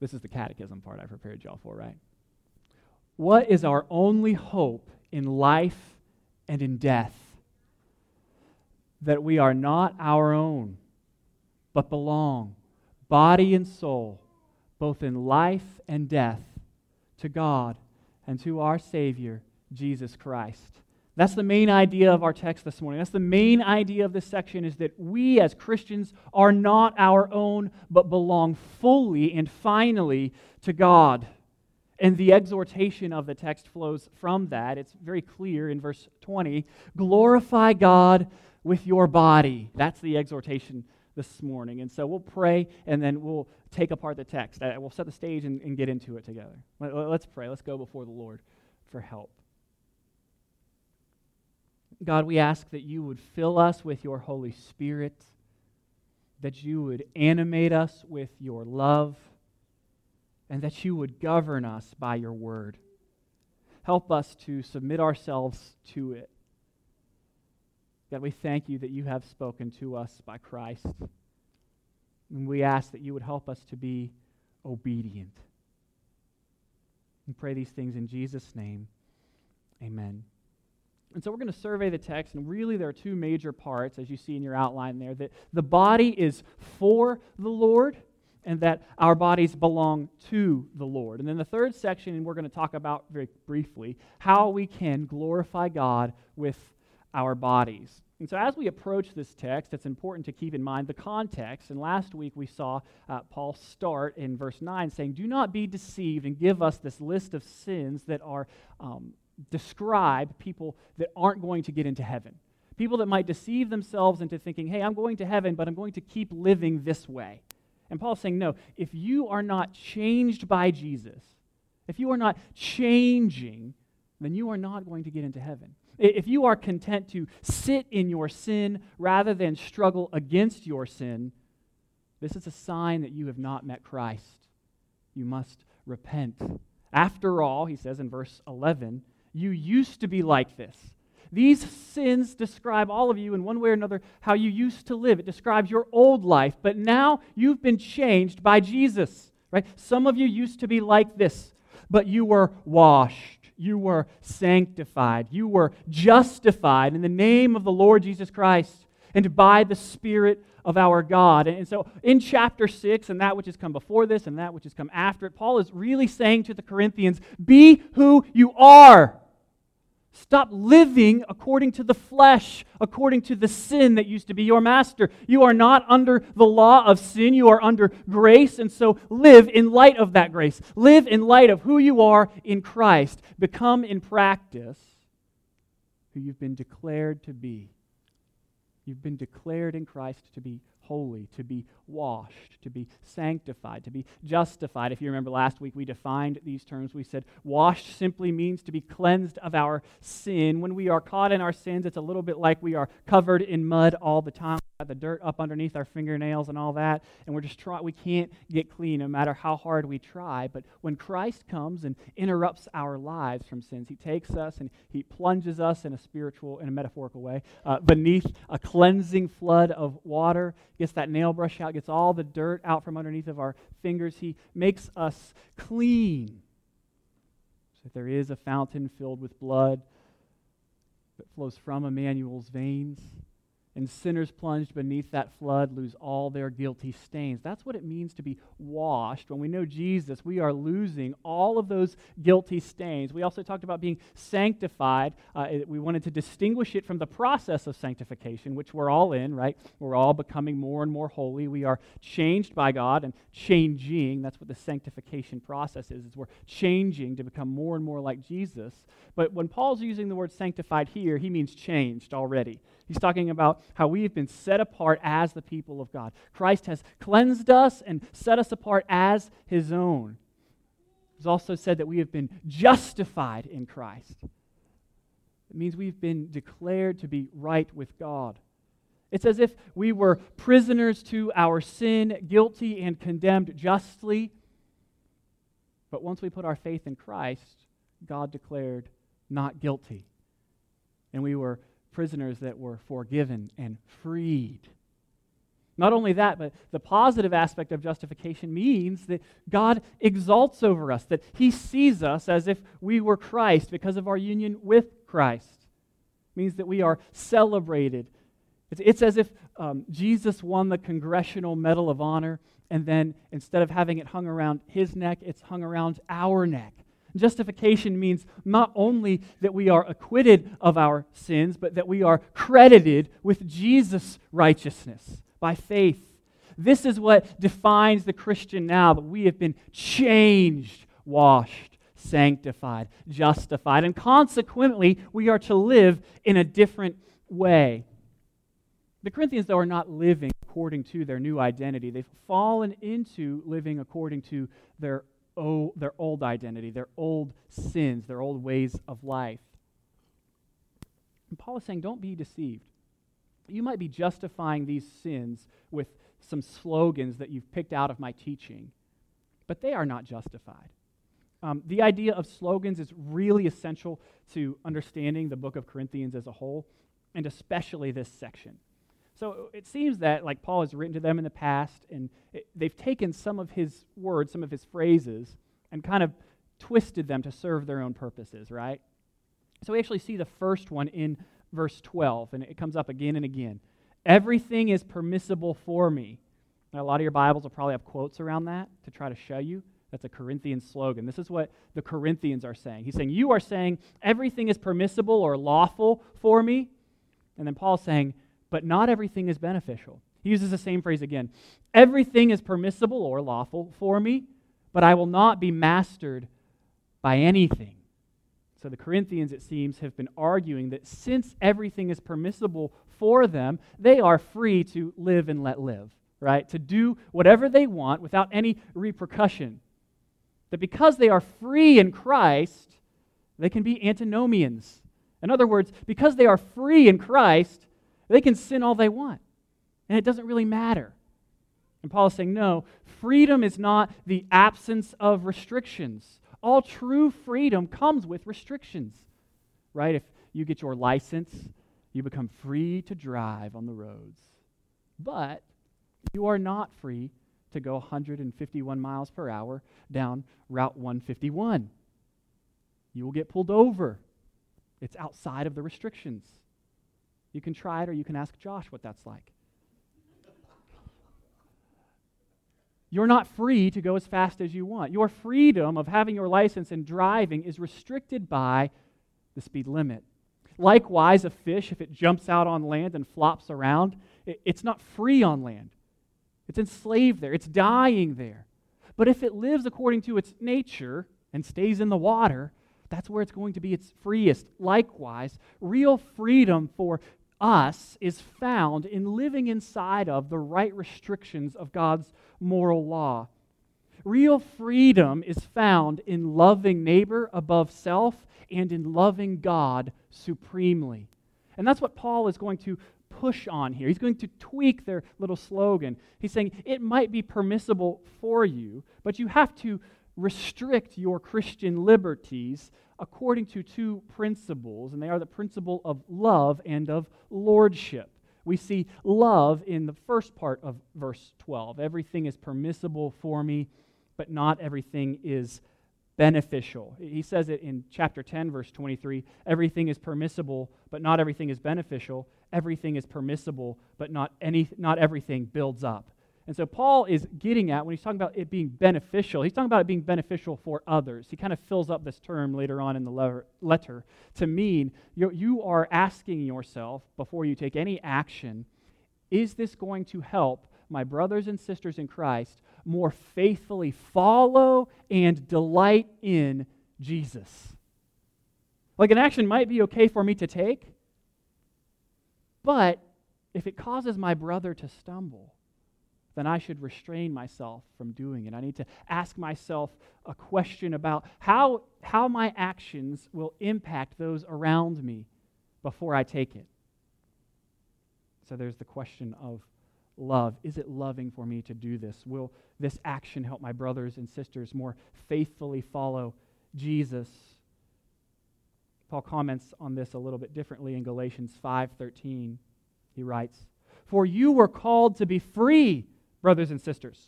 This is the catechism part I prepared y'all for, right? What is our only hope in life and in death? That we are not our own, but belong, body and soul, both in life and death, to God and to our Savior, Jesus Christ. That's the main idea of our text this morning. That's the main idea of this section is that we as Christians are not our own, but belong fully and finally to God. And the exhortation of the text flows from that. It's very clear in verse 20 glorify God with your body. That's the exhortation this morning. And so we'll pray and then we'll take apart the text. Uh, we'll set the stage and, and get into it together. Let's pray. Let's go before the Lord for help. God, we ask that you would fill us with your Holy Spirit, that you would animate us with your love, and that you would govern us by your word. Help us to submit ourselves to it. God, we thank you that you have spoken to us by Christ. And we ask that you would help us to be obedient. We pray these things in Jesus' name. Amen. And so we're going to survey the text, and really there are two major parts, as you see in your outline there, that the body is for the Lord, and that our bodies belong to the Lord. And then the third section, and we're going to talk about very briefly, how we can glorify God with our bodies. And so, as we approach this text, it's important to keep in mind the context. And last week we saw uh, Paul start in verse 9 saying, Do not be deceived and give us this list of sins that are um, describe people that aren't going to get into heaven. People that might deceive themselves into thinking, hey, I'm going to heaven, but I'm going to keep living this way. And Paul's saying, no, if you are not changed by Jesus, if you are not changing, then you are not going to get into heaven. If you are content to sit in your sin rather than struggle against your sin, this is a sign that you have not met Christ. You must repent. After all, he says in verse 11, you used to be like this. These sins describe all of you in one way or another how you used to live. It describes your old life, but now you've been changed by Jesus, right? Some of you used to be like this, but you were washed, you were sanctified, you were justified in the name of the Lord Jesus Christ and by the Spirit of our God. And so in chapter 6, and that which has come before this and that which has come after it, Paul is really saying to the Corinthians, Be who you are. Stop living according to the flesh, according to the sin that used to be your master. You are not under the law of sin, you are under grace, and so live in light of that grace. Live in light of who you are in Christ. Become in practice who you've been declared to be. You've been declared in Christ to be holy, to be washed, to be sanctified, to be justified. If you remember last week, we defined these terms. We said washed simply means to be cleansed of our sin. When we are caught in our sins, it's a little bit like we are covered in mud all the time. The dirt up underneath our fingernails and all that, and we're just trying. We can't get clean no matter how hard we try. But when Christ comes and interrupts our lives from sins, He takes us and He plunges us in a spiritual, in a metaphorical way, uh, beneath a cleansing flood of water. Gets that nail brush out, gets all the dirt out from underneath of our fingers. He makes us clean. So there is a fountain filled with blood that flows from Emmanuel's veins and sinners plunged beneath that flood lose all their guilty stains. That's what it means to be washed. When we know Jesus, we are losing all of those guilty stains. We also talked about being sanctified. Uh, we wanted to distinguish it from the process of sanctification, which we're all in, right? We're all becoming more and more holy. We are changed by God and changing. That's what the sanctification process is, is we're changing to become more and more like Jesus. But when Paul's using the word sanctified here, he means changed already. He's talking about how we have been set apart as the people of God. Christ has cleansed us and set us apart as his own. He's also said that we have been justified in Christ. It means we've been declared to be right with God. It's as if we were prisoners to our sin, guilty and condemned justly. But once we put our faith in Christ, God declared not guilty. And we were prisoners that were forgiven and freed. Not only that, but the positive aspect of justification means that God exalts over us, that He sees us as if we were Christ because of our union with Christ. It means that we are celebrated. It's, it's as if um, Jesus won the Congressional Medal of Honor, and then instead of having it hung around His neck, it's hung around our neck. Justification means not only that we are acquitted of our sins, but that we are credited with Jesus' righteousness by faith. This is what defines the Christian now that we have been changed, washed, sanctified, justified, and consequently, we are to live in a different way. The Corinthians, though, are not living according to their new identity. They've fallen into living according to their, oh, their old identity, their old sins, their old ways of life. And Paul is saying, don't be deceived. You might be justifying these sins with some slogans that you've picked out of my teaching, but they are not justified. Um, the idea of slogans is really essential to understanding the book of Corinthians as a whole, and especially this section. So it seems that, like Paul has written to them in the past, and it, they've taken some of his words, some of his phrases, and kind of twisted them to serve their own purposes, right? So we actually see the first one in verse 12, and it comes up again and again. Everything is permissible for me. Now, a lot of your Bibles will probably have quotes around that to try to show you. That's a Corinthian slogan. This is what the Corinthians are saying. He's saying, You are saying everything is permissible or lawful for me. And then Paul's saying, But not everything is beneficial. He uses the same phrase again. Everything is permissible or lawful for me, but I will not be mastered by anything. So the Corinthians, it seems, have been arguing that since everything is permissible for them, they are free to live and let live, right? To do whatever they want without any repercussion. That because they are free in Christ, they can be antinomians. In other words, because they are free in Christ, they can sin all they want. And it doesn't really matter. And Paul is saying, no, freedom is not the absence of restrictions all true freedom comes with restrictions, right? If you get your license, you become free to drive on the roads. But you are not free to go 151 miles per hour down Route 151. You will get pulled over. It's outside of the restrictions. You can try it or you can ask Josh what that's like. You're not free to go as fast as you want. Your freedom of having your license and driving is restricted by the speed limit. Likewise, a fish, if it jumps out on land and flops around, it's not free on land. It's enslaved there, it's dying there. But if it lives according to its nature and stays in the water, that's where it's going to be its freest. Likewise, real freedom for us is found in living inside of the right restrictions of God's moral law. Real freedom is found in loving neighbor above self and in loving God supremely. And that's what Paul is going to push on here. He's going to tweak their little slogan. He's saying it might be permissible for you, but you have to restrict your Christian liberties according to two principles, and they are the principle of love and of lordship. We see love in the first part of verse 12. Everything is permissible for me, but not everything is beneficial. He says it in chapter 10, verse 23 everything is permissible, but not everything is beneficial. Everything is permissible, but not, any, not everything builds up. And so Paul is getting at, when he's talking about it being beneficial, he's talking about it being beneficial for others. He kind of fills up this term later on in the letter to mean you are asking yourself before you take any action, is this going to help my brothers and sisters in Christ more faithfully follow and delight in Jesus? Like an action might be okay for me to take, but if it causes my brother to stumble, then I should restrain myself from doing it. I need to ask myself a question about how, how my actions will impact those around me before I take it. So there's the question of love. Is it loving for me to do this? Will this action help my brothers and sisters more faithfully follow Jesus? Paul comments on this a little bit differently in Galatians 5:13. He writes, For you were called to be free, brothers and sisters.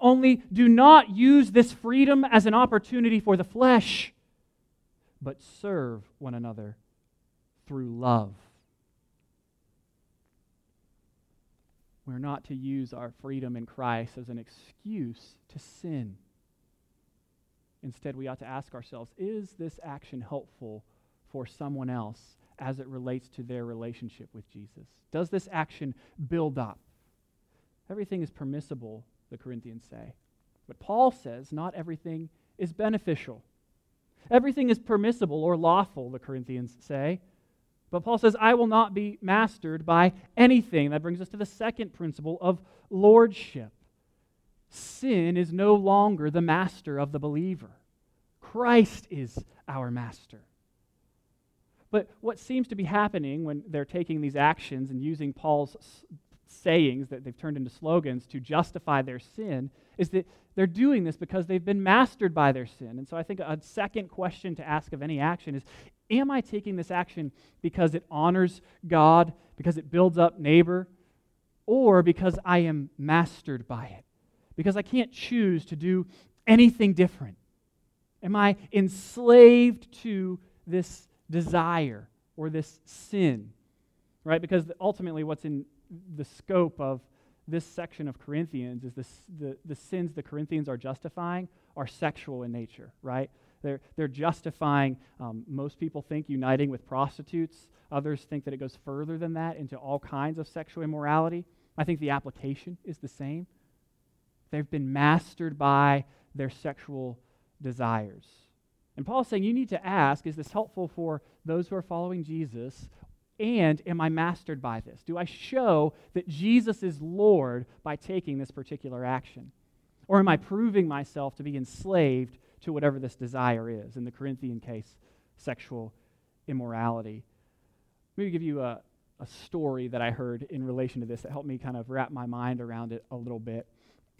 Only do not use this freedom as an opportunity for the flesh, but serve one another through love. We're not to use our freedom in Christ as an excuse to sin. Instead, we ought to ask ourselves is this action helpful for someone else as it relates to their relationship with Jesus? Does this action build up? Everything is permissible, the Corinthians say. But Paul says not everything is beneficial. Everything is permissible or lawful, the Corinthians say. But Paul says, I will not be mastered by anything. That brings us to the second principle of lordship. Sin is no longer the master of the believer, Christ is our master. But what seems to be happening when they're taking these actions and using Paul's sayings that they've turned into slogans to justify their sin is that they're doing this because they've been mastered by their sin. And so I think a second question to ask of any action is Am I taking this action because it honors God, because it builds up neighbor, or because I am mastered by it? Because I can't choose to do anything different. Am I enslaved to this desire or this sin? Right? Because ultimately, what's in the scope of this section of Corinthians is this, the, the sins the Corinthians are justifying are sexual in nature, right? They're, they're justifying, um, most people think, uniting with prostitutes. Others think that it goes further than that into all kinds of sexual immorality. I think the application is the same. They've been mastered by their sexual desires. And Paul's saying you need to ask is this helpful for those who are following Jesus? And am I mastered by this? Do I show that Jesus is Lord by taking this particular action? Or am I proving myself to be enslaved to whatever this desire is? In the Corinthian case, sexual immorality. Let me give you a, a story that I heard in relation to this that helped me kind of wrap my mind around it a little bit.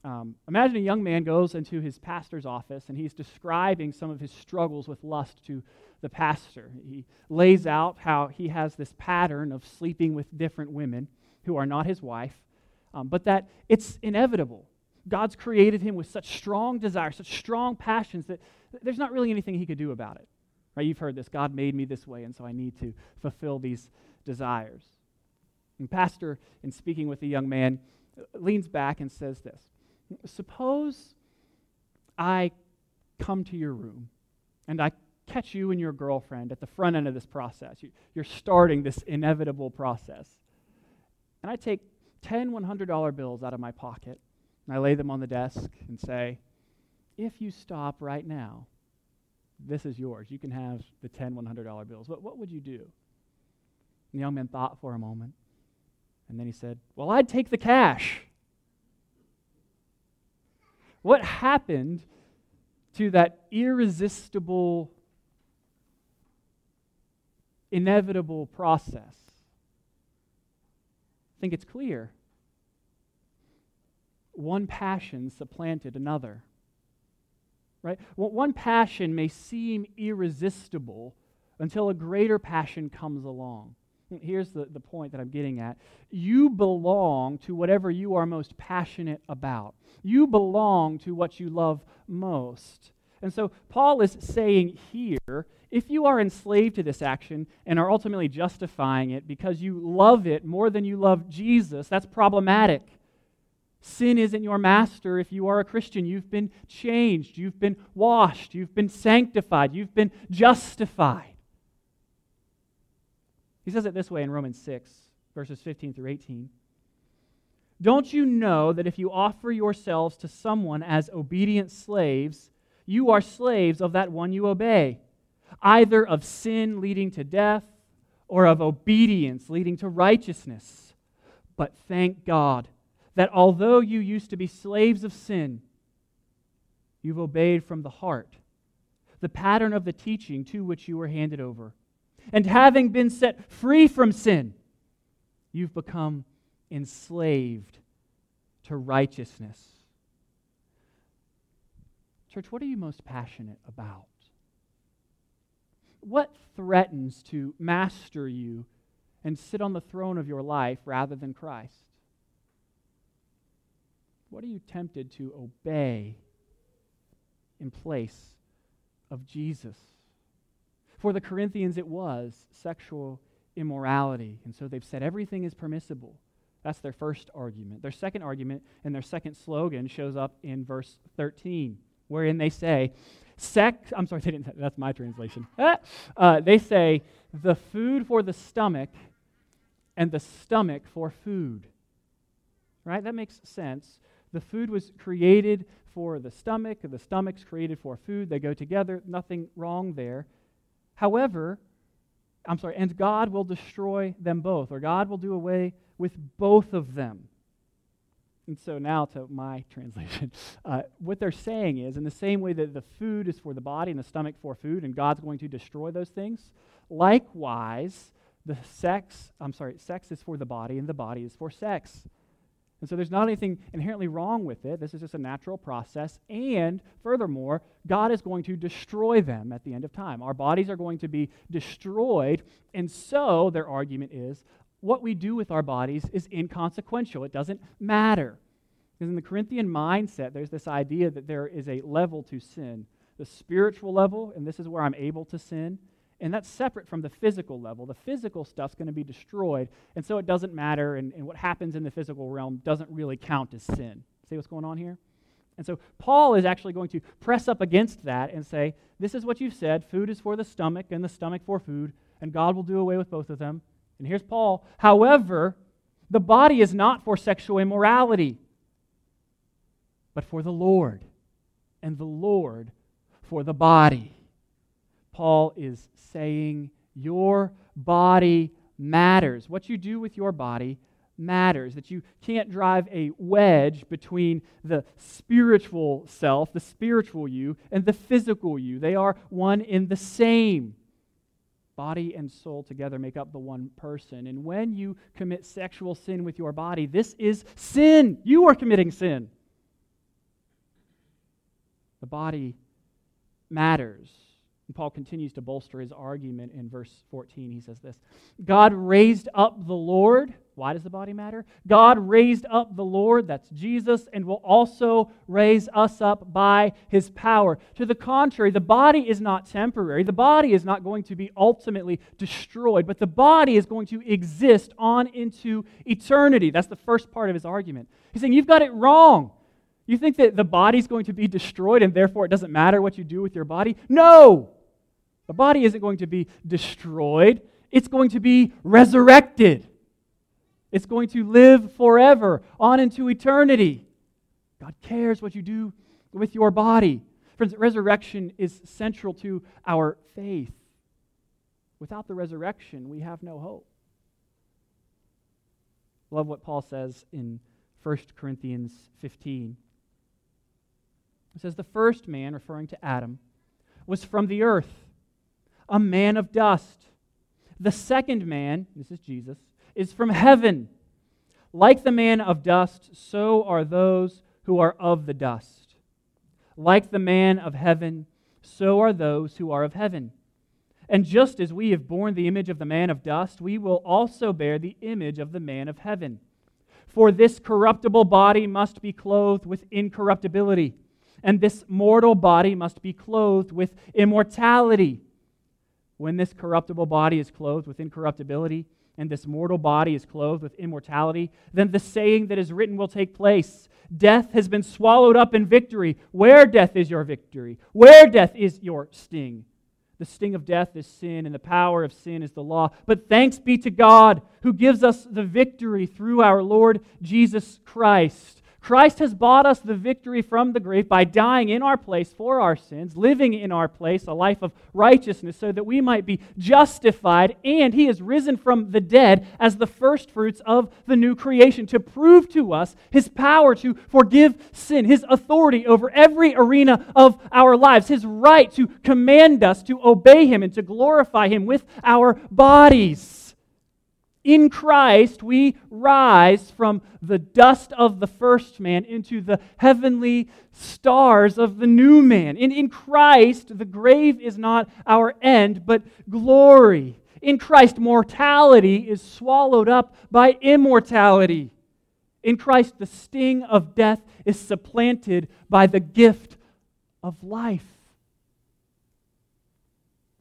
Um, imagine a young man goes into his pastor's office and he's describing some of his struggles with lust to the pastor. He lays out how he has this pattern of sleeping with different women who are not his wife, um, but that it's inevitable. God's created him with such strong desires, such strong passions that there's not really anything he could do about it. Right? You've heard this God made me this way, and so I need to fulfill these desires. And pastor, in speaking with the young man, leans back and says this Suppose I come to your room and I catch you and your girlfriend at the front end of this process. You're starting this inevitable process. And I take 10 $100 bills out of my pocket and I lay them on the desk and say, if you stop right now, this is yours. You can have the 10 $100 bills. What, what would you do? And the young man thought for a moment. And then he said, Well, I'd take the cash. What happened to that irresistible, inevitable process? I think it's clear. One passion supplanted another. Right? One passion may seem irresistible until a greater passion comes along. Here's the, the point that I'm getting at. You belong to whatever you are most passionate about. You belong to what you love most. And so Paul is saying here if you are enslaved to this action and are ultimately justifying it because you love it more than you love Jesus, that's problematic. Sin isn't your master if you are a Christian. You've been changed, you've been washed, you've been sanctified, you've been justified. He says it this way in Romans 6, verses 15 through 18. Don't you know that if you offer yourselves to someone as obedient slaves, you are slaves of that one you obey, either of sin leading to death or of obedience leading to righteousness? But thank God that although you used to be slaves of sin, you've obeyed from the heart the pattern of the teaching to which you were handed over and having been set free from sin, you've become enslaved to righteousness. Church, what are you most passionate about? What threatens to master you and sit on the throne of your life rather than Christ? What are you tempted to obey in place of Jesus? For the Corinthians, it was sexual immorality. And so they've said everything is permissible. That's their first argument. Their second argument and their second slogan shows up in verse 13, wherein they say, Sex, I'm sorry, they didn't, that's my translation. Uh, they say, the food for the stomach and the stomach for food. Right? That makes sense. The food was created for the stomach, the stomach's created for food. They go together. Nothing wrong there. However, I'm sorry, and God will destroy them both, or God will do away with both of them. And so now to my translation. Uh, what they're saying is, in the same way that the food is for the body and the stomach for food, and God's going to destroy those things, likewise, the sex, I'm sorry, sex is for the body and the body is for sex. And so there's not anything inherently wrong with it. This is just a natural process. And furthermore, God is going to destroy them at the end of time. Our bodies are going to be destroyed. And so their argument is what we do with our bodies is inconsequential, it doesn't matter. Because in the Corinthian mindset, there's this idea that there is a level to sin the spiritual level, and this is where I'm able to sin, and that's separate from the physical level. The physical stuff's going to be destroyed, and so it doesn't matter, and, and what happens in the physical realm doesn't really count as sin. See what's going on here? And so Paul is actually going to press up against that and say, This is what you've said food is for the stomach, and the stomach for food, and God will do away with both of them. And here's Paul. However, the body is not for sexual immorality, but for the Lord, and the Lord for the body. Paul is saying your body matters. What you do with your body matters. That you can't drive a wedge between the spiritual self, the spiritual you, and the physical you. They are one in the same. Body and soul together make up the one person. And when you commit sexual sin with your body, this is sin. You are committing sin. The body matters. And Paul continues to bolster his argument in verse 14. He says this God raised up the Lord. Why does the body matter? God raised up the Lord, that's Jesus, and will also raise us up by his power. To the contrary, the body is not temporary. The body is not going to be ultimately destroyed, but the body is going to exist on into eternity. That's the first part of his argument. He's saying, You've got it wrong. You think that the body's going to be destroyed and therefore it doesn't matter what you do with your body? No! The body isn't going to be destroyed, it's going to be resurrected. It's going to live forever, on into eternity. God cares what you do with your body. Friends, resurrection is central to our faith. Without the resurrection, we have no hope. Love what Paul says in 1 Corinthians 15. It says, The first man, referring to Adam, was from the earth a man of dust. The second man, this is Jesus, is from heaven. Like the man of dust, so are those who are of the dust. Like the man of heaven, so are those who are of heaven. And just as we have borne the image of the man of dust, we will also bear the image of the man of heaven. For this corruptible body must be clothed with incorruptibility, and this mortal body must be clothed with immortality. When this corruptible body is clothed with incorruptibility, and this mortal body is clothed with immortality, then the saying that is written will take place Death has been swallowed up in victory. Where death is your victory? Where death is your sting? The sting of death is sin, and the power of sin is the law. But thanks be to God who gives us the victory through our Lord Jesus Christ. Christ has bought us the victory from the grave by dying in our place for our sins, living in our place a life of righteousness so that we might be justified, and he has risen from the dead as the firstfruits of the new creation to prove to us his power to forgive sin, his authority over every arena of our lives, his right to command us to obey him and to glorify him with our bodies. In Christ, we rise from the dust of the first man into the heavenly stars of the new man. In, in Christ, the grave is not our end, but glory. In Christ, mortality is swallowed up by immortality. In Christ, the sting of death is supplanted by the gift of life.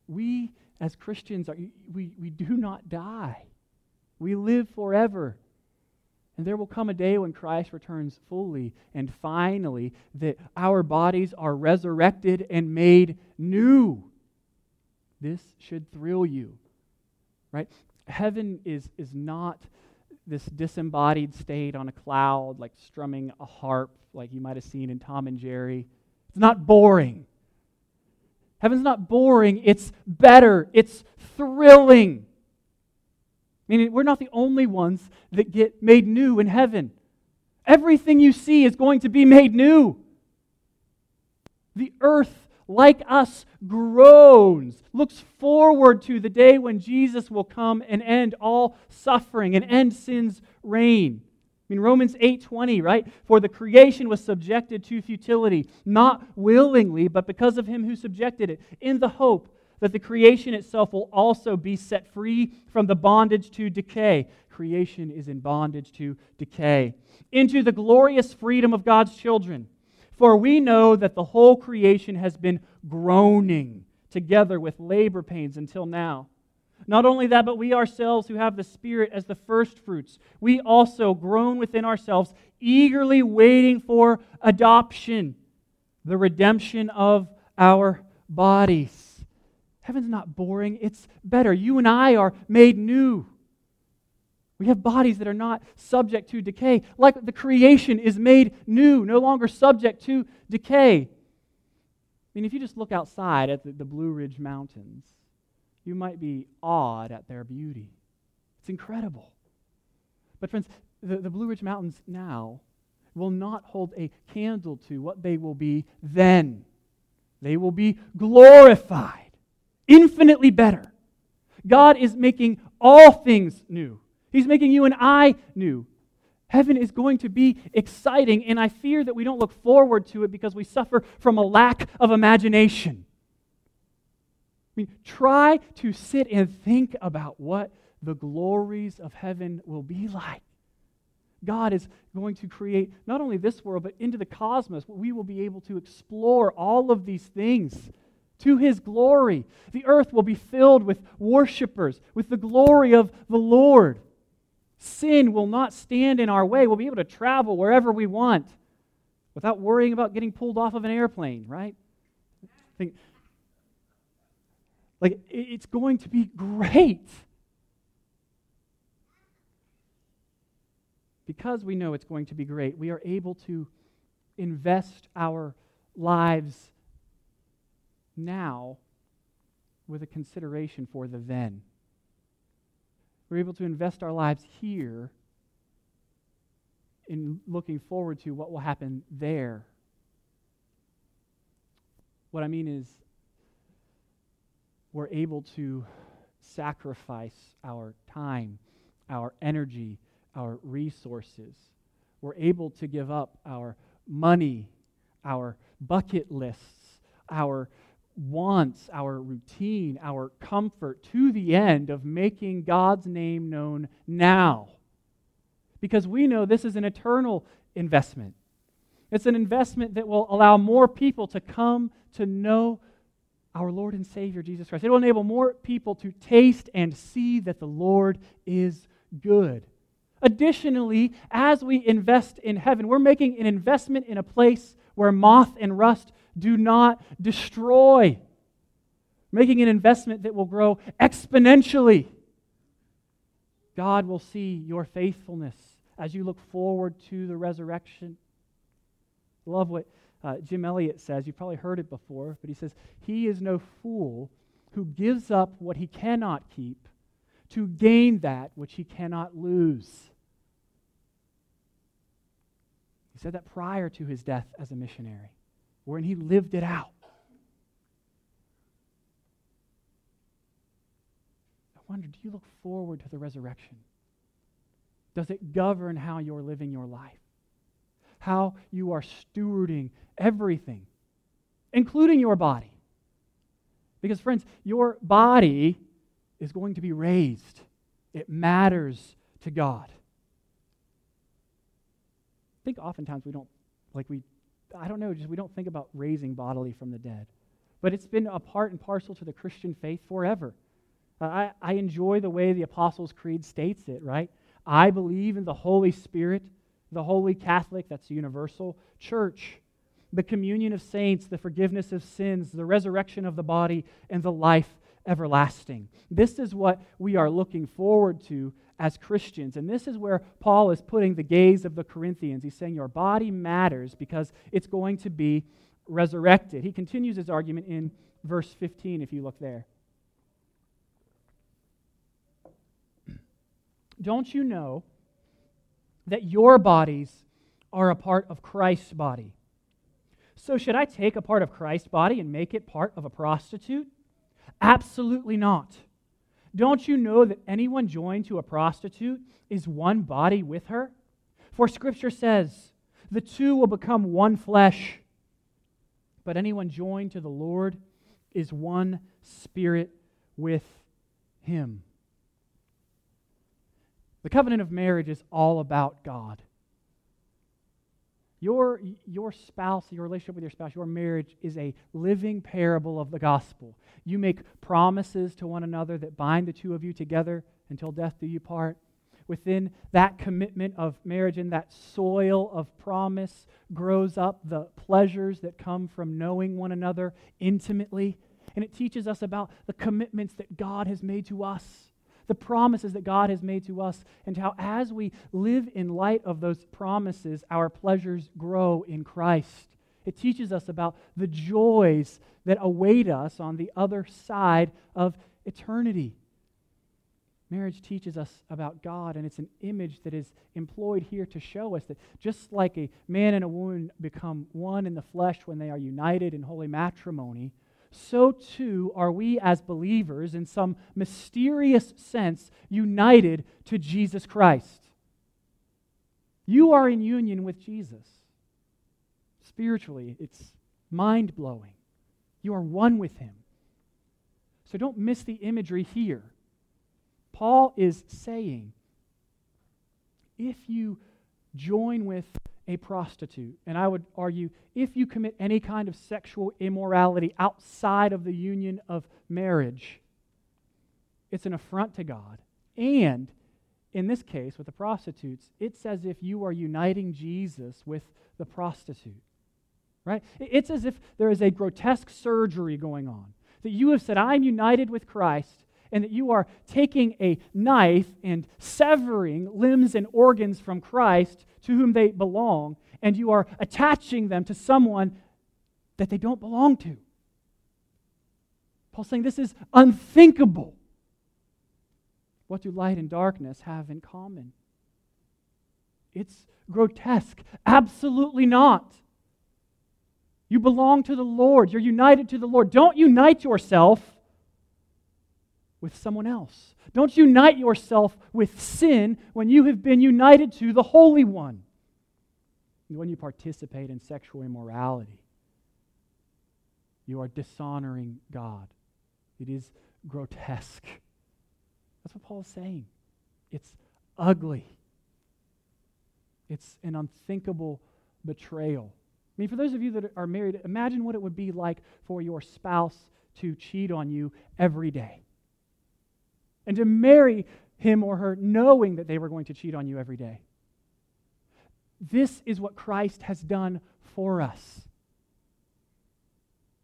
We, as Christians, are, we, we do not die, we live forever. And there will come a day when Christ returns fully and finally that our bodies are resurrected and made new. This should thrill you, right? Heaven is, is not this disembodied state on a cloud, like strumming a harp, like you might have seen in Tom and Jerry. It's not boring. Heaven's not boring, it's better, it's thrilling. Meaning, we're not the only ones that get made new in heaven. Everything you see is going to be made new. The earth, like us, groans, looks forward to the day when Jesus will come and end all suffering and end sin's reign. I mean Romans 8:20, right? For the creation was subjected to futility, not willingly, but because of him who subjected it, in the hope that the creation itself will also be set free from the bondage to decay. Creation is in bondage to decay. Into the glorious freedom of God's children. For we know that the whole creation has been groaning together with labor pains until now. Not only that, but we ourselves who have the Spirit as the first fruits, we also groan within ourselves, eagerly waiting for adoption, the redemption of our bodies. Heaven's not boring, it's better. You and I are made new. We have bodies that are not subject to decay, like the creation is made new, no longer subject to decay. I mean, if you just look outside at the, the Blue Ridge Mountains, you might be awed at their beauty. It's incredible. But, friends, the, the Blue Ridge Mountains now will not hold a candle to what they will be then. They will be glorified infinitely better. God is making all things new. He's making you and I new. Heaven is going to be exciting, and I fear that we don't look forward to it because we suffer from a lack of imagination. I mean, try to sit and think about what the glories of heaven will be like. God is going to create not only this world, but into the cosmos. We will be able to explore all of these things to his glory. The earth will be filled with worshipers, with the glory of the Lord. Sin will not stand in our way. We'll be able to travel wherever we want without worrying about getting pulled off of an airplane, right? Think, like, it's going to be great. Because we know it's going to be great, we are able to invest our lives now with a consideration for the then. We're able to invest our lives here in looking forward to what will happen there. What I mean is, we're able to sacrifice our time, our energy, our resources. We're able to give up our money, our bucket lists, our wants, our routine, our comfort to the end of making God's name known now. Because we know this is an eternal investment. It's an investment that will allow more people to come to know our Lord and Savior Jesus Christ. It will enable more people to taste and see that the Lord is good. Additionally, as we invest in heaven, we're making an investment in a place where moth and rust do not destroy. Making an investment that will grow exponentially. God will see your faithfulness as you look forward to the resurrection. Love what uh, Jim Elliot says. You've probably heard it before, but he says, He is no fool who gives up what he cannot keep to gain that which he cannot lose. He said that prior to his death as a missionary, wherein he lived it out. I wonder, do you look forward to the resurrection? Does it govern how you're living your life? How you are stewarding everything, including your body? Because, friends, your body is going to be raised. It matters to God. I think oftentimes we don't, like we, I don't know, just we don't think about raising bodily from the dead. But it's been a part and parcel to the Christian faith forever. Uh, I, I enjoy the way the Apostles' Creed states it, right? I believe in the Holy Spirit, the Holy Catholic, that's the universal, church, the communion of saints, the forgiveness of sins, the resurrection of the body, and the life everlasting. This is what we are looking forward to as Christians. And this is where Paul is putting the gaze of the Corinthians. He's saying your body matters because it's going to be resurrected. He continues his argument in verse 15, if you look there. Don't you know that your bodies are a part of Christ's body? So, should I take a part of Christ's body and make it part of a prostitute? Absolutely not. Don't you know that anyone joined to a prostitute is one body with her? For Scripture says, the two will become one flesh. But anyone joined to the Lord is one spirit with him. The covenant of marriage is all about God. Your, your spouse, your relationship with your spouse, your marriage is a living parable of the gospel. You make promises to one another that bind the two of you together until death do you part. Within that commitment of marriage, in that soil of promise, grows up the pleasures that come from knowing one another intimately. And it teaches us about the commitments that God has made to us the promises that God has made to us, and how as we live in light of those promises, our pleasures grow in Christ. It teaches us about the joys that await us on the other side of eternity. Marriage teaches us about God, and it's an image that is employed here to show us that just like a man and a woman become one in the flesh when they are united in holy matrimony, so too are we as believers, in some mysterious sense, united to Jesus Christ. You are in union with Jesus. Spiritually, it's mind blowing. You are one with Him. So don't miss the imagery here. Paul is saying if you join with a prostitute. And I would argue if you commit any kind of sexual immorality outside of the union of marriage, it's an affront to God. And in this case, with the prostitutes, it's as if you are uniting Jesus with the prostitute. Right? It's as if there is a grotesque surgery going on. That you have said, I'm united with Christ, and that you are taking a knife and severing limbs and organs from Christ to whom they belong, and you are attaching them to someone that they don't belong to. Paul's saying this is unthinkable. What do light and darkness have in common? It's grotesque. Absolutely not. You belong to the Lord. You're united to the Lord. Don't unite yourself with someone else. Don't unite yourself with sin when you have been united to the Holy One. When you participate in sexual immorality, you are dishonoring God. It is grotesque. That's what Paul is saying. It's ugly. It's an unthinkable betrayal. I mean, for those of you that are married, imagine what it would be like for your spouse to cheat on you every day and to marry him or her knowing that they were going to cheat on you every day. This is what Christ has done for us.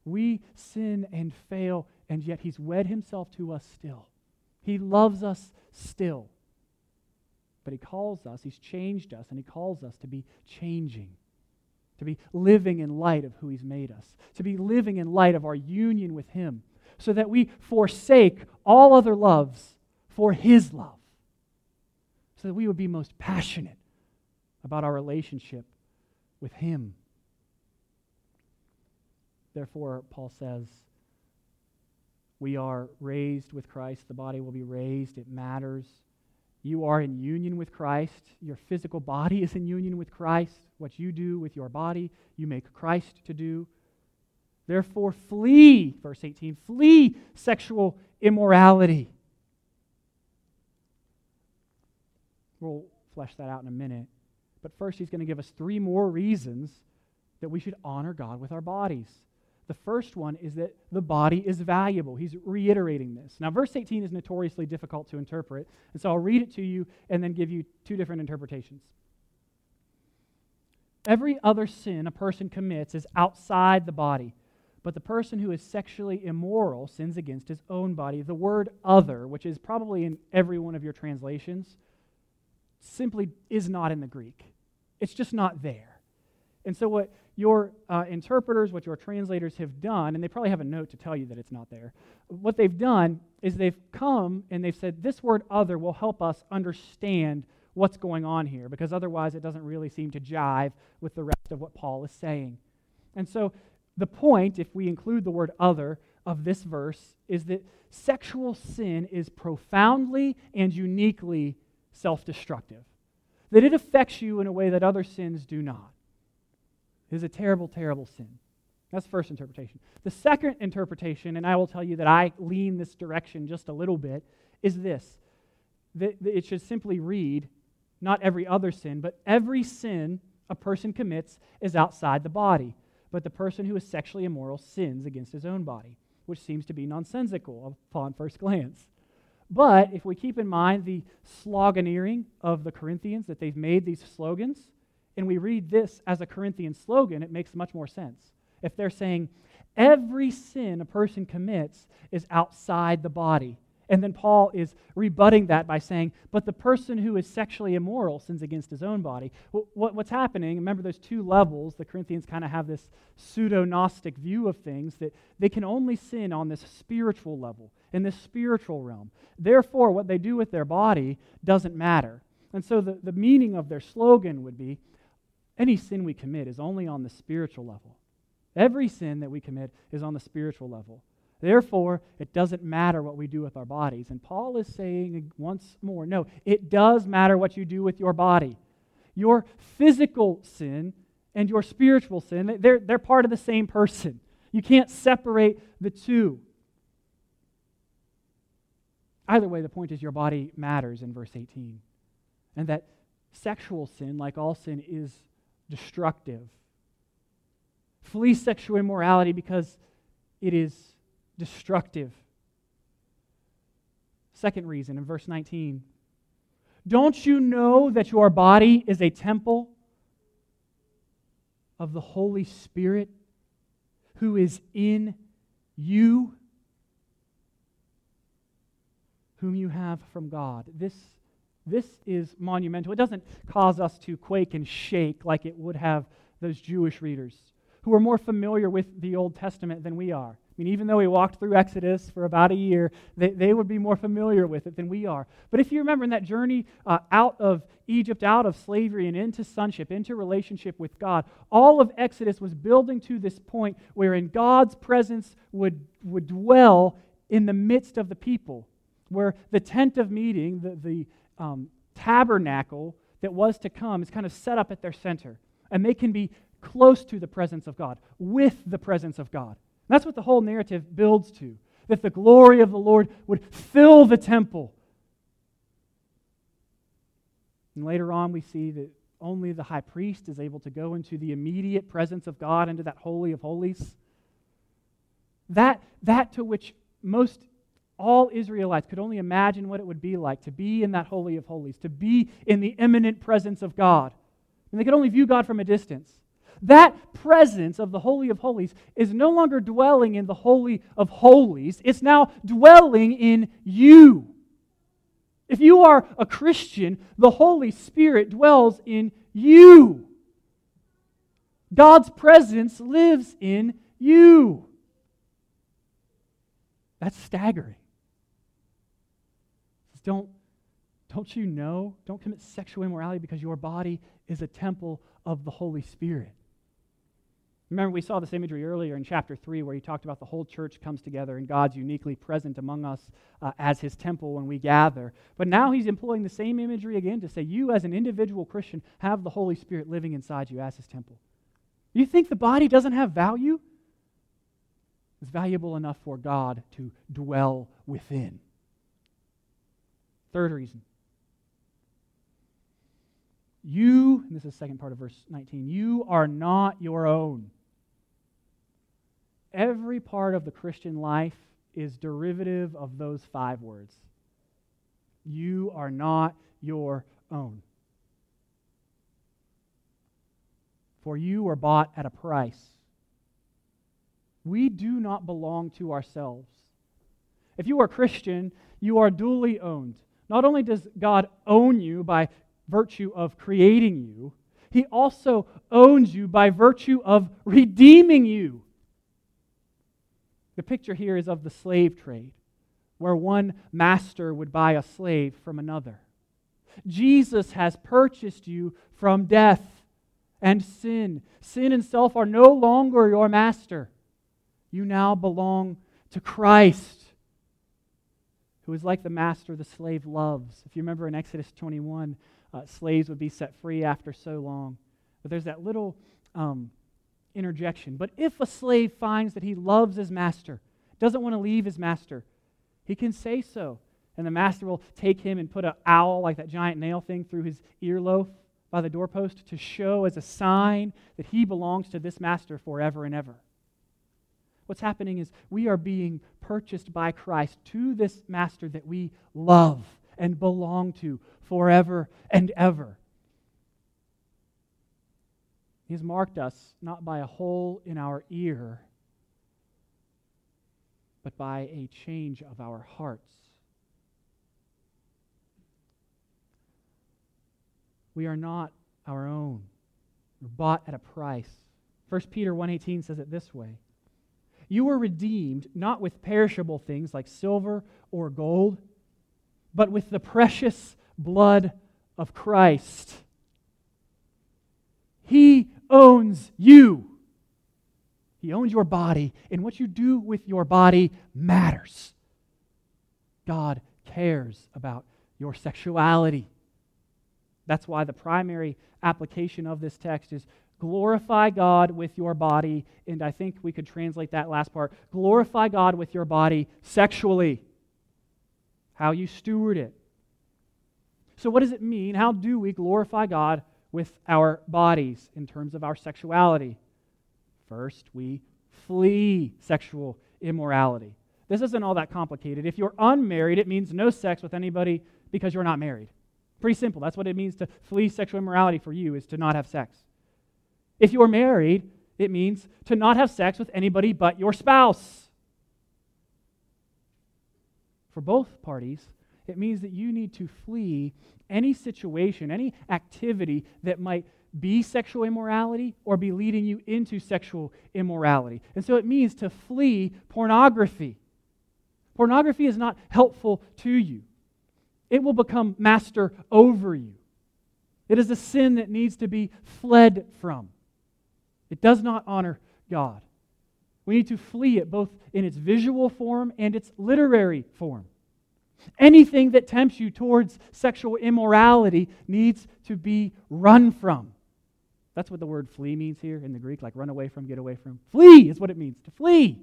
We sin and fail, and yet he's wed himself to us still. He loves us still. But he calls us, he's changed us, and he calls us to be changing, to be living in light of who he's made us, to be living in light of our union with him, so that we forsake all other loves for His love, so that we would be most passionate about our relationship with Him. Therefore, Paul says, we are raised with Christ. The body will be raised. It matters. You are in union with Christ. Your physical body is in union with Christ. What you do with your body, you make Christ to do. Therefore, flee, verse 18, flee sexual immorality. We'll flesh that out in a minute. But first, he's going to give us three more reasons that we should honor God with our bodies. The first one is that the body is valuable. He's reiterating this. Now, verse 18 is notoriously difficult to interpret, and so I'll read it to you and then give you two different interpretations. Every other sin a person commits is outside the body, but the person who is sexually immoral sins against his own body. The word other, which is probably in every one of your translations, simply is not in the Greek. It's just not there. And so, what your uh, interpreters, what your translators have done, and they probably have a note to tell you that it's not there, what they've done is they've come and they've said, This word other will help us understand what's going on here, because otherwise it doesn't really seem to jive with the rest of what Paul is saying. And so, the point, if we include the word other, of this verse is that sexual sin is profoundly and uniquely self destructive, that it affects you in a way that other sins do not. It is a terrible, terrible sin. That's the first interpretation. The second interpretation, and I will tell you that I lean this direction just a little bit, is this that it should simply read not every other sin, but every sin a person commits is outside the body. But the person who is sexually immoral sins against his own body, which seems to be nonsensical upon first glance. But if we keep in mind the sloganeering of the Corinthians, that they've made these slogans, and we read this as a Corinthian slogan, it makes much more sense. If they're saying, every sin a person commits is outside the body. And then Paul is rebutting that by saying, but the person who is sexually immoral sins against his own body. what's happening, remember those two levels, the Corinthians kind of have this pseudo Gnostic view of things, that they can only sin on this spiritual level, in this spiritual realm. Therefore, what they do with their body doesn't matter. And so the, the meaning of their slogan would be any sin we commit is only on the spiritual level. Every sin that we commit is on the spiritual level. Therefore, it doesn't matter what we do with our bodies. And Paul is saying once more no, it does matter what you do with your body. Your physical sin and your spiritual sin, they're, they're part of the same person. You can't separate the two. Either way, the point is your body matters in verse 18. And that sexual sin, like all sin, is destructive. Flee sexual immorality because it is destructive. Second reason in verse 19 Don't you know that your body is a temple of the Holy Spirit who is in you, whom you have from God? This this is monumental. It doesn't cause us to quake and shake like it would have those Jewish readers who are more familiar with the Old Testament than we are. I mean, even though we walked through Exodus for about a year, they, they would be more familiar with it than we are. But if you remember in that journey uh, out of Egypt, out of slavery, and into sonship, into relationship with God, all of Exodus was building to this point wherein God's presence would, would dwell in the midst of the people, where the tent of meeting, the, the, um, tabernacle that was to come is kind of set up at their center. And they can be close to the presence of God, with the presence of God. That's what the whole narrative builds to that the glory of the Lord would fill the temple. And later on, we see that only the high priest is able to go into the immediate presence of God, into that Holy of Holies. That, that to which most all Israelites could only imagine what it would be like to be in that Holy of Holies, to be in the imminent presence of God. And they could only view God from a distance. That presence of the Holy of Holies is no longer dwelling in the Holy of Holies, it's now dwelling in you. If you are a Christian, the Holy Spirit dwells in you. God's presence lives in you. That's staggering. Don't, don't you know? Don't commit sexual immorality because your body is a temple of the Holy Spirit. Remember, we saw this imagery earlier in chapter 3 where he talked about the whole church comes together and God's uniquely present among us uh, as his temple when we gather. But now he's employing the same imagery again to say, You, as an individual Christian, have the Holy Spirit living inside you as his temple. You think the body doesn't have value? It's valuable enough for God to dwell within. Third reason You, and this is the second part of verse 19, you are not your own. Every part of the Christian life is derivative of those five words. You are not your own. For you were bought at a price. We do not belong to ourselves. If you are Christian, you are duly owned. Not only does God own you by virtue of creating you, He also owns you by virtue of redeeming you. The picture here is of the slave trade, where one master would buy a slave from another. Jesus has purchased you from death and sin. Sin and self are no longer your master. You now belong to Christ, who is like the master the slave loves. If you remember in Exodus 21, uh, slaves would be set free after so long. But there's that little um, interjection. But if a slave finds that he loves his master, doesn't want to leave his master, he can say so. And the master will take him and put an owl, like that giant nail thing, through his earlobe by the doorpost to show as a sign that he belongs to this master forever and ever. What's happening is we are being purchased by Christ to this master that we love and belong to forever and ever. He has marked us not by a hole in our ear, but by a change of our hearts. We are not our own. We're bought at a price. 1 Peter 1:18 says it this way. You were redeemed not with perishable things like silver or gold, but with the precious blood of Christ. He owns you. He owns your body, and what you do with your body matters. God cares about your sexuality. That's why the primary application of this text is glorify God with your body, and I think we could translate that last part glorify God with your body sexually, how you steward it. So, what does it mean? How do we glorify God with our bodies in terms of our sexuality. First, we flee sexual immorality. This isn't all that complicated. If you're unmarried, it means no sex with anybody because you're not married. Pretty simple. That's what it means to flee sexual immorality for you is to not have sex. If you're married, it means to not have sex with anybody but your spouse. For both parties, it means that you need to flee any situation, any activity that might be sexual immorality or be leading you into sexual immorality. And so it means to flee pornography. Pornography is not helpful to you, it will become master over you. It is a sin that needs to be fled from. It does not honor God. We need to flee it both in its visual form and its literary form. Anything that tempts you towards sexual immorality needs to be run from. That's what the word flee means here in the Greek, like run away from, get away from. Flee is what it means to flee.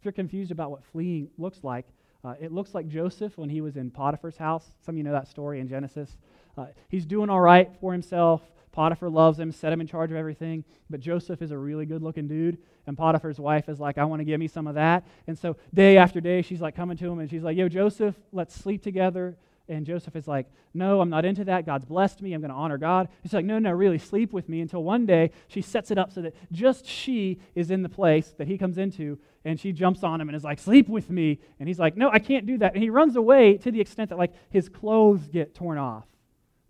If you're confused about what fleeing looks like, uh, it looks like Joseph when he was in Potiphar's house. Some of you know that story in Genesis. Uh, he's doing all right for himself. Potiphar loves him, set him in charge of everything. But Joseph is a really good looking dude. And Potiphar's wife is like, I want to give me some of that. And so day after day, she's like coming to him and she's like, Yo, Joseph, let's sleep together. And Joseph is like, No, I'm not into that. God's blessed me. I'm going to honor God. She's like, No, no, really, sleep with me. Until one day, she sets it up so that just she is in the place that he comes into. And she jumps on him and is like, Sleep with me. And he's like, No, I can't do that. And he runs away to the extent that, like, his clothes get torn off,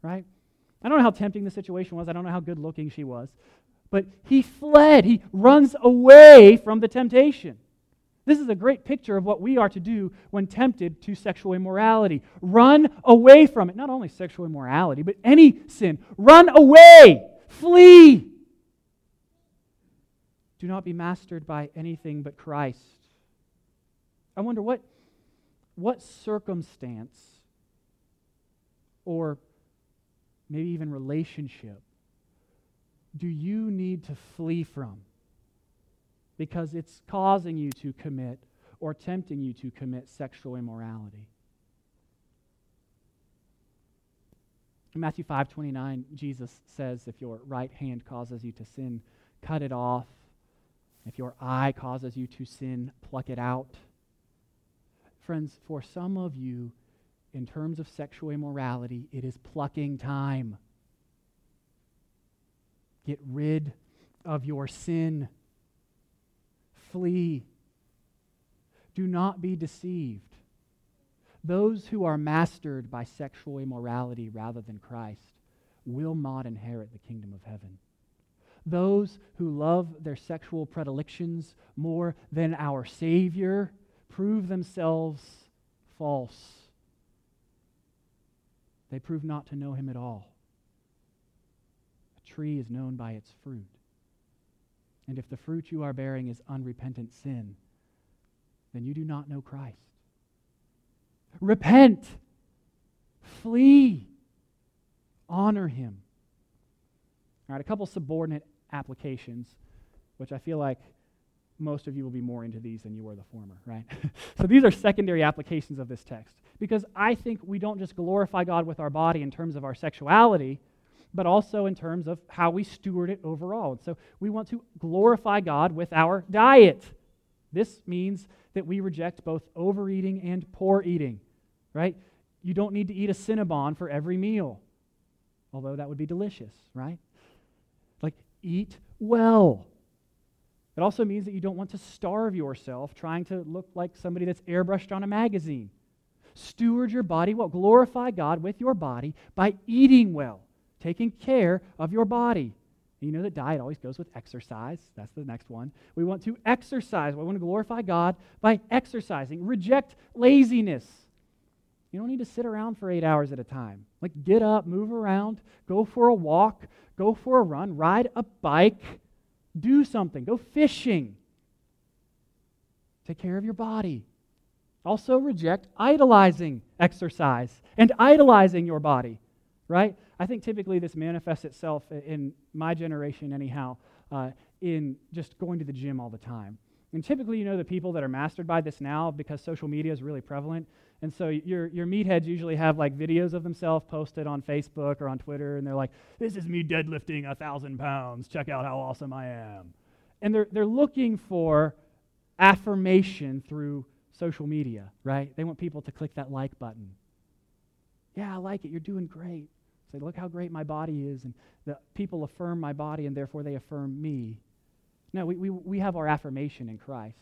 right? I don't know how tempting the situation was. I don't know how good looking she was. But he fled. He runs away from the temptation. This is a great picture of what we are to do when tempted to sexual immorality. Run away from it. Not only sexual immorality, but any sin. Run away. Flee. Do not be mastered by anything but Christ. I wonder what, what circumstance or maybe even relationship, do you need to flee from? Because it's causing you to commit or tempting you to commit sexual immorality. In Matthew 5 29, Jesus says, If your right hand causes you to sin, cut it off. If your eye causes you to sin, pluck it out. Friends, for some of you, in terms of sexual immorality, it is plucking time. Get rid of your sin. Flee. Do not be deceived. Those who are mastered by sexual immorality rather than Christ will not inherit the kingdom of heaven. Those who love their sexual predilections more than our Savior prove themselves false. They prove not to know him at all. A tree is known by its fruit. And if the fruit you are bearing is unrepentant sin, then you do not know Christ. Repent. Flee. Honor him. All right, a couple subordinate applications, which I feel like most of you will be more into these than you were the former, right? so these are secondary applications of this text because I think we don't just glorify God with our body in terms of our sexuality, but also in terms of how we steward it overall. And so we want to glorify God with our diet. This means that we reject both overeating and poor eating, right? You don't need to eat a Cinnabon for every meal, although that would be delicious, right? Like, eat well. It also means that you don't want to starve yourself trying to look like somebody that's airbrushed on a magazine. Steward your body well. Glorify God with your body by eating well, taking care of your body. And you know that diet always goes with exercise. That's the next one. We want to exercise. We want to glorify God by exercising. Reject laziness. You don't need to sit around for eight hours at a time. Like, get up, move around, go for a walk, go for a run, ride a bike, do something, go fishing. Take care of your body. Also, reject idolizing exercise and idolizing your body, right? I think typically this manifests itself in my generation, anyhow, uh, in just going to the gym all the time. And typically, you know, the people that are mastered by this now because social media is really prevalent. And so your, your meatheads usually have like videos of themselves posted on Facebook or on Twitter, and they're like, This is me deadlifting a thousand pounds. Check out how awesome I am. And they're, they're looking for affirmation through social media, right? They want people to click that like button. Yeah, I like it. You're doing great. Say, look how great my body is. And the people affirm my body, and therefore they affirm me. No, we, we, we have our affirmation in Christ.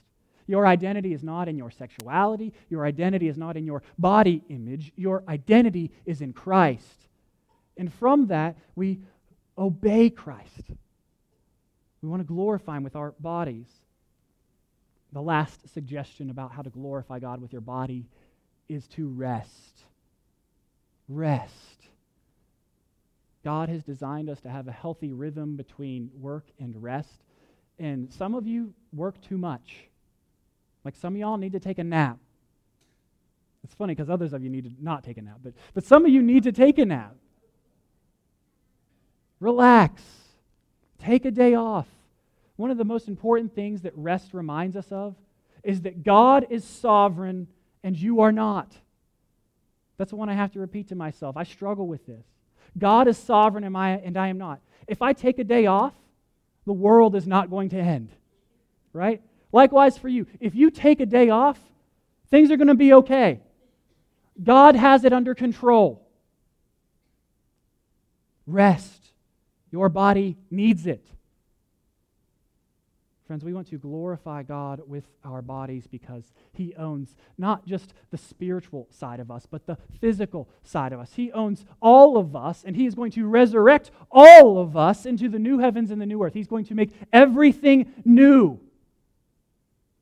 Your identity is not in your sexuality. Your identity is not in your body image. Your identity is in Christ. And from that, we obey Christ. We want to glorify Him with our bodies. The last suggestion about how to glorify God with your body is to rest. Rest. God has designed us to have a healthy rhythm between work and rest. And some of you work too much. Like some of y'all need to take a nap. It's funny because others of you need to not take a nap, but, but some of you need to take a nap. Relax. Take a day off. One of the most important things that rest reminds us of is that God is sovereign and you are not. That's the one I have to repeat to myself. I struggle with this. God is sovereign and I, and I am not. If I take a day off, the world is not going to end, right? Likewise for you. If you take a day off, things are going to be okay. God has it under control. Rest. Your body needs it. Friends, we want to glorify God with our bodies because He owns not just the spiritual side of us, but the physical side of us. He owns all of us, and He is going to resurrect all of us into the new heavens and the new earth. He's going to make everything new.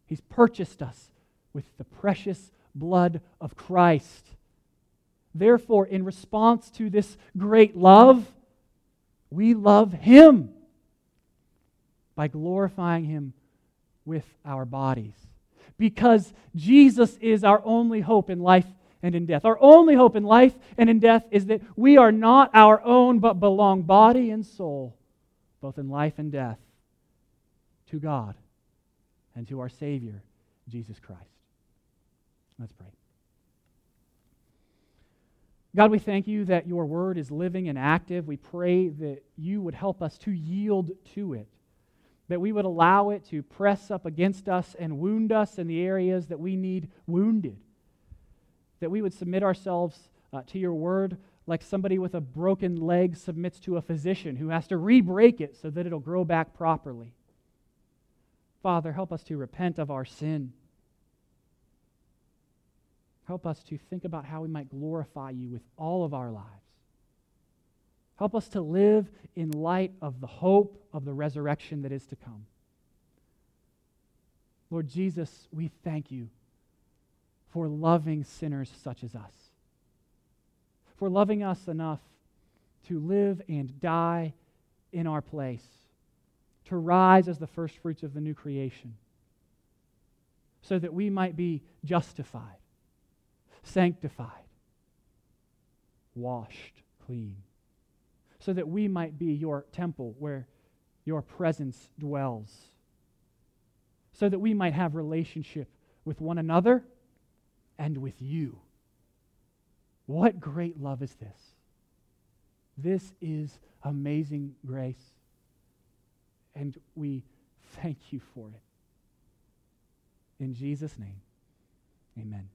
He's purchased us with the precious blood of Christ. Therefore, in response to this great love, we love Him by glorifying Him with our bodies. Because Jesus is our only hope in life and in death. Our only hope in life and in death is that we are not our own, but belong body and soul, both in life and death, to God and to our Savior, Jesus Christ. Let's pray. God, we thank you that your word is living and active. We pray that you would help us to yield to it, that we would allow it to press up against us and wound us in the areas that we need wounded, that we would submit ourselves uh, to your word like somebody with a broken leg submits to a physician who has to re break it so that it'll grow back properly. Father, help us to repent of our sin. Help us to think about how we might glorify you with all of our lives. Help us to live in light of the hope of the resurrection that is to come. Lord Jesus, we thank you for loving sinners such as us, for loving us enough to live and die in our place, to rise as the first fruits of the new creation, so that we might be justified sanctified, washed clean, so that we might be your temple where your presence dwells, so that we might have relationship with one another and with you. What great love is this? This is amazing grace. And we thank you for it. In Jesus' name, amen.